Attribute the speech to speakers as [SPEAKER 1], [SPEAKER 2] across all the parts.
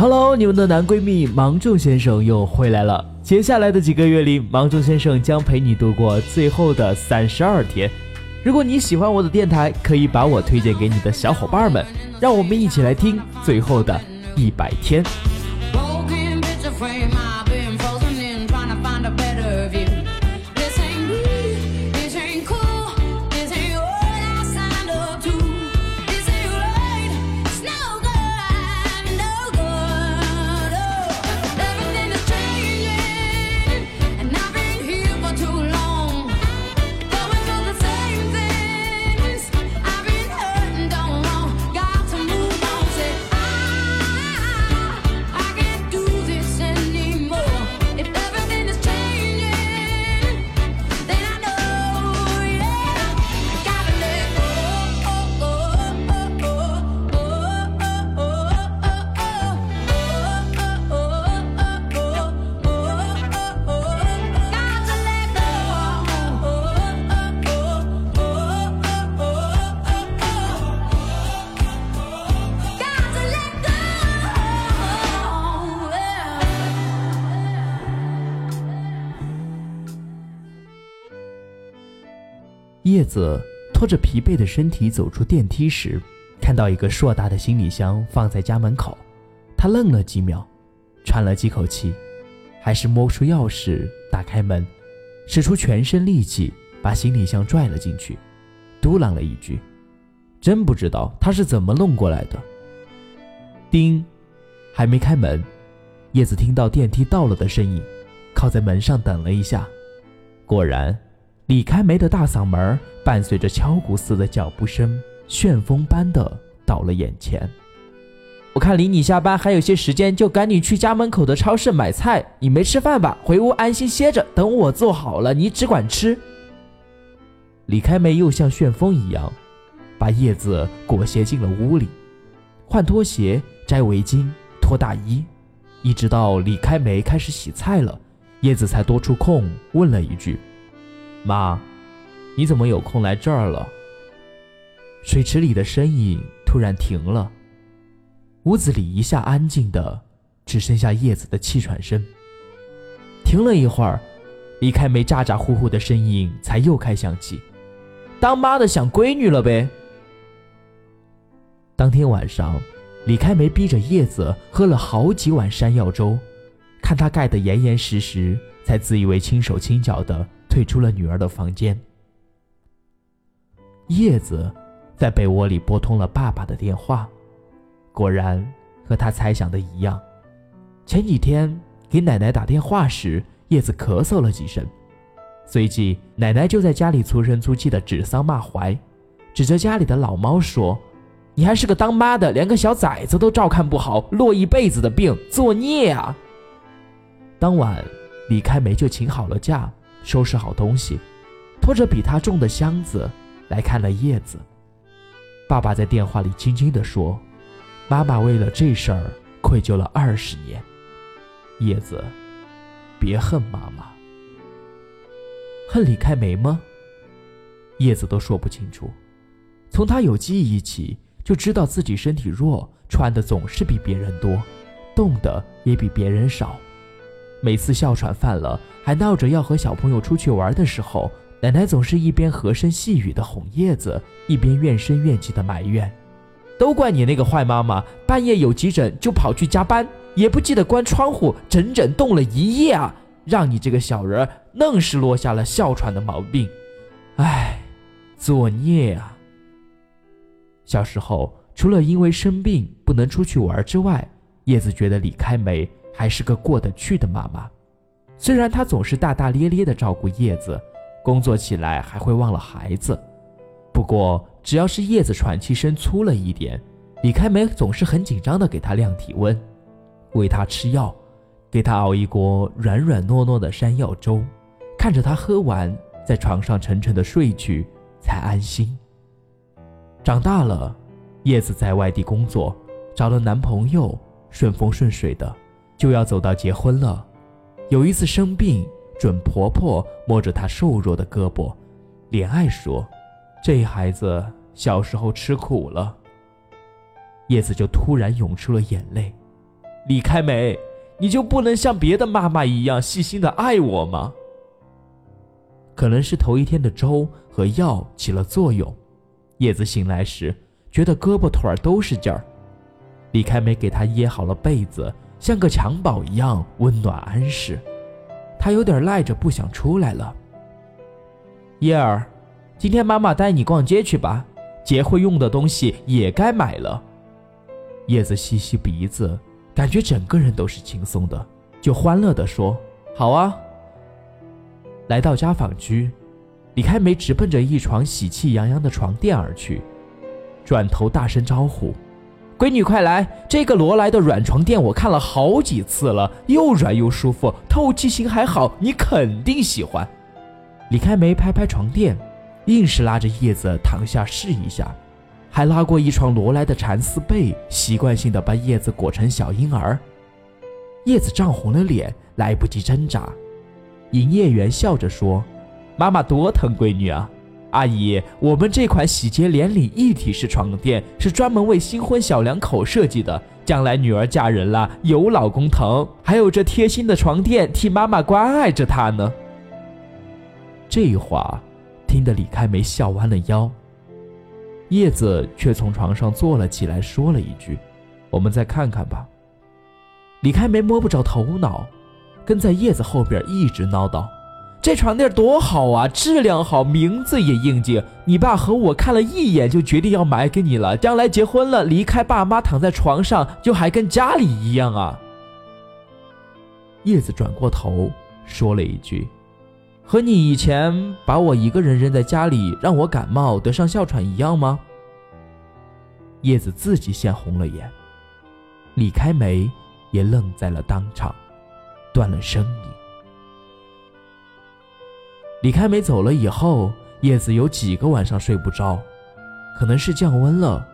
[SPEAKER 1] Hello，你们的男闺蜜芒种先生又回来了。接下来的几个月里，芒种先生将陪你度过最后的三十二天。如果你喜欢我的电台，可以把我推荐给你的小伙伴们，让我们一起来听最后的一百天。叶子拖着疲惫的身体走出电梯时，看到一个硕大的行李箱放在家门口，他愣了几秒，喘了几口气，还是摸出钥匙打开门，使出全身力气把行李箱拽了进去，嘟囔了一句：“真不知道他是怎么弄过来的。”叮，还没开门，叶子听到电梯到了的声音，靠在门上等了一下，果然。李开梅的大嗓门伴随着敲鼓似的脚步声，旋风般的到了眼前。我看离你下班还有些时间，就赶紧去家门口的超市买菜。你没吃饭吧？回屋安心歇着，等我做好了，你只管吃。李开梅又像旋风一样，把叶子裹挟进了屋里，换拖鞋、摘围巾、脱大衣，一直到李开梅开始洗菜了，叶子才多出空问了一句。妈，你怎么有空来这儿了？水池里的声音突然停了，屋子里一下安静的，只剩下叶子的气喘声。停了一会儿，李开梅咋咋呼呼的声音才又开响起：“当妈的想闺女了呗。”当天晚上，李开梅逼着叶子喝了好几碗山药粥，看他盖得严严实实，才自以为轻手轻脚的。退出了女儿的房间。叶子在被窝里拨通了爸爸的电话，果然和他猜想的一样。前几天给奶奶打电话时，叶子咳嗽了几声，随即奶奶就在家里粗声粗气的指桑骂槐，指着家里的老猫说：“你还是个当妈的，连个小崽子都照看不好，落一辈子的病，作孽啊！”当晚，李开梅就请好了假。收拾好东西，拖着比他重的箱子来看了叶子。爸爸在电话里轻轻地说：“妈妈为了这事儿愧疚了二十年。”叶子，别恨妈妈。恨李开梅吗？叶子都说不清楚。从他有记忆起，就知道自己身体弱，穿的总是比别人多，动的也比别人少。每次哮喘犯了，还闹着要和小朋友出去玩的时候，奶奶总是一边和声细语的哄叶子，一边怨声怨气的埋怨：“都怪你那个坏妈妈，半夜有急诊就跑去加班，也不记得关窗户，整整冻了一夜啊！让你这个小人愣是落下了哮喘的毛病，唉，作孽啊！”小时候，除了因为生病不能出去玩之外，叶子觉得李开梅。还是个过得去的妈妈，虽然她总是大大咧咧地照顾叶子，工作起来还会忘了孩子。不过，只要是叶子喘气声粗了一点，李开梅总是很紧张地给她量体温，喂她吃药，给她熬一锅软软糯糯的山药粥，看着她喝完，在床上沉沉地睡去，才安心。长大了，叶子在外地工作，找了男朋友，顺风顺水的。就要走到结婚了，有一次生病，准婆婆摸着她瘦弱的胳膊，怜爱说：“这孩子小时候吃苦了。”叶子就突然涌出了眼泪，李开梅，你就不能像别的妈妈一样细心的爱我吗？可能是头一天的粥和药起了作用，叶子醒来时觉得胳膊腿儿都是劲儿。李开梅给他掖好了被子，像个襁褓一样温暖安适。他有点赖着不想出来了。叶儿，今天妈妈带你逛街去吧，结婚用的东西也该买了。叶子吸吸鼻子，感觉整个人都是轻松的，就欢乐地说：“好啊。”来到家纺居，李开梅直奔着一床喜气洋洋的床垫而去，转头大声招呼。闺女，快来！这个罗莱的软床垫我看了好几次了，又软又舒服，透气性还好，你肯定喜欢。李开梅拍拍床垫，硬是拉着叶子躺下试一下，还拉过一床罗莱的蚕丝被，习惯性的把叶子裹成小婴儿。叶子涨红了脸，来不及挣扎。营业员笑着说：“妈妈多疼闺女啊。”阿姨，我们这款喜洁连理一体式床垫是专门为新婚小两口设计的，将来女儿嫁人了有老公疼，还有这贴心的床垫替妈妈关爱着她呢。这话听得李开梅笑弯了腰，叶子却从床上坐了起来，说了一句：“我们再看看吧。”李开梅摸不着头脑，跟在叶子后边一直唠叨。这床垫多好啊，质量好，名字也应景。你爸和我看了一眼就决定要买给你了。将来结婚了，离开爸妈，躺在床上就还跟家里一样啊。叶子转过头说了一句：“和你以前把我一个人扔在家里，让我感冒得上哮喘一样吗？”叶子自己先红了眼，李开梅也愣在了当场，断了声音。李开梅走了以后，叶子有几个晚上睡不着，可能是降温了。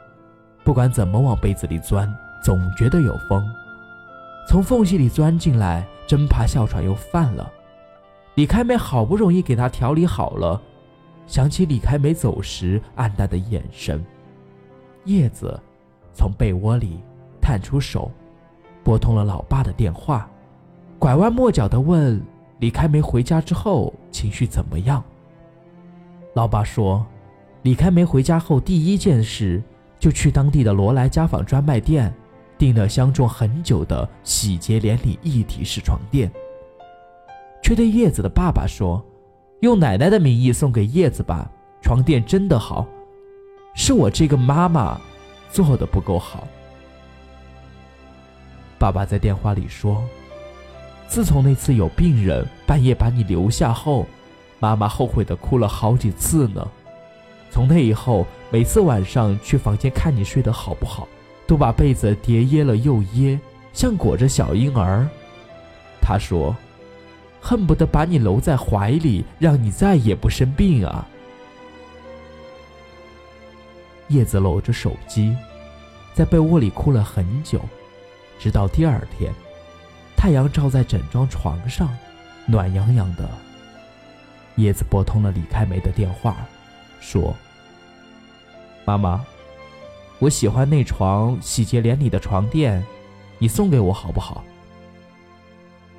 [SPEAKER 1] 不管怎么往被子里钻，总觉得有风，从缝隙里钻进来，真怕哮喘又犯了。李开梅好不容易给他调理好了，想起李开梅走时暗淡的眼神，叶子从被窝里探出手，拨通了老爸的电话，拐弯抹角地问。李开梅回家之后情绪怎么样？老爸说，李开梅回家后第一件事就去当地的罗莱家纺专卖店，订了相中很久的喜结连理一体式床垫，却对叶子的爸爸说：“用奶奶的名义送给叶子吧，床垫真的好，是我这个妈妈做的不够好。”爸爸在电话里说。自从那次有病人半夜把你留下后，妈妈后悔的哭了好几次呢。从那以后，每次晚上去房间看你睡得好不好，都把被子叠掖了又掖，像裹着小婴儿。他说，恨不得把你搂在怀里，让你再也不生病啊。叶子搂着手机，在被窝里哭了很久，直到第二天。太阳照在整张床上，暖洋洋的。叶子拨通了李开梅的电话，说：“妈妈，我喜欢那床喜结连理的床垫，你送给我好不好？”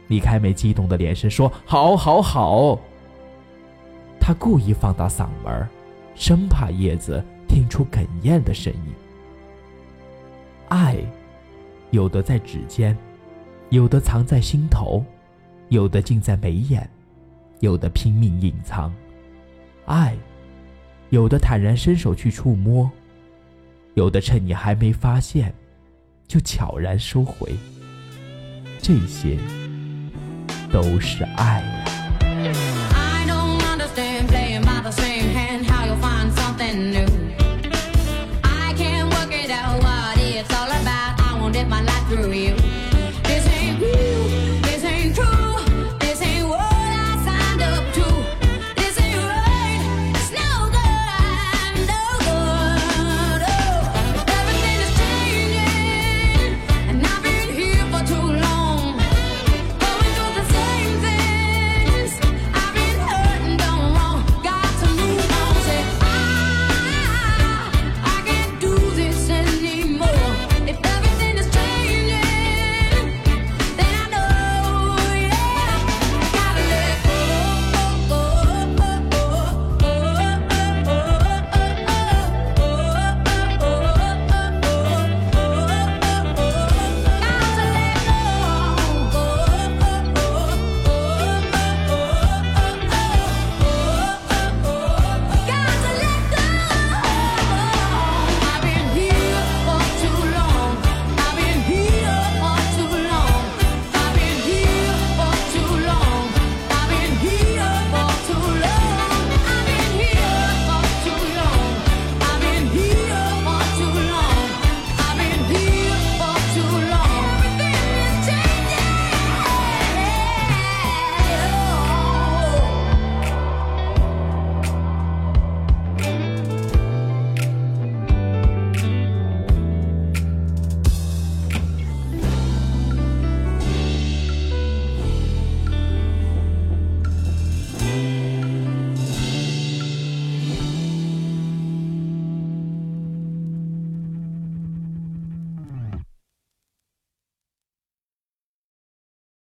[SPEAKER 1] 李开梅激动的连声说：“好，好，好。”他故意放大嗓门，生怕叶子听出哽咽的声音。爱，有的在指尖。有的藏在心头，有的尽在眉眼，有的拼命隐藏。爱，有的坦然伸手去触摸，有的趁你还没发现，就悄然收回。这些，都是爱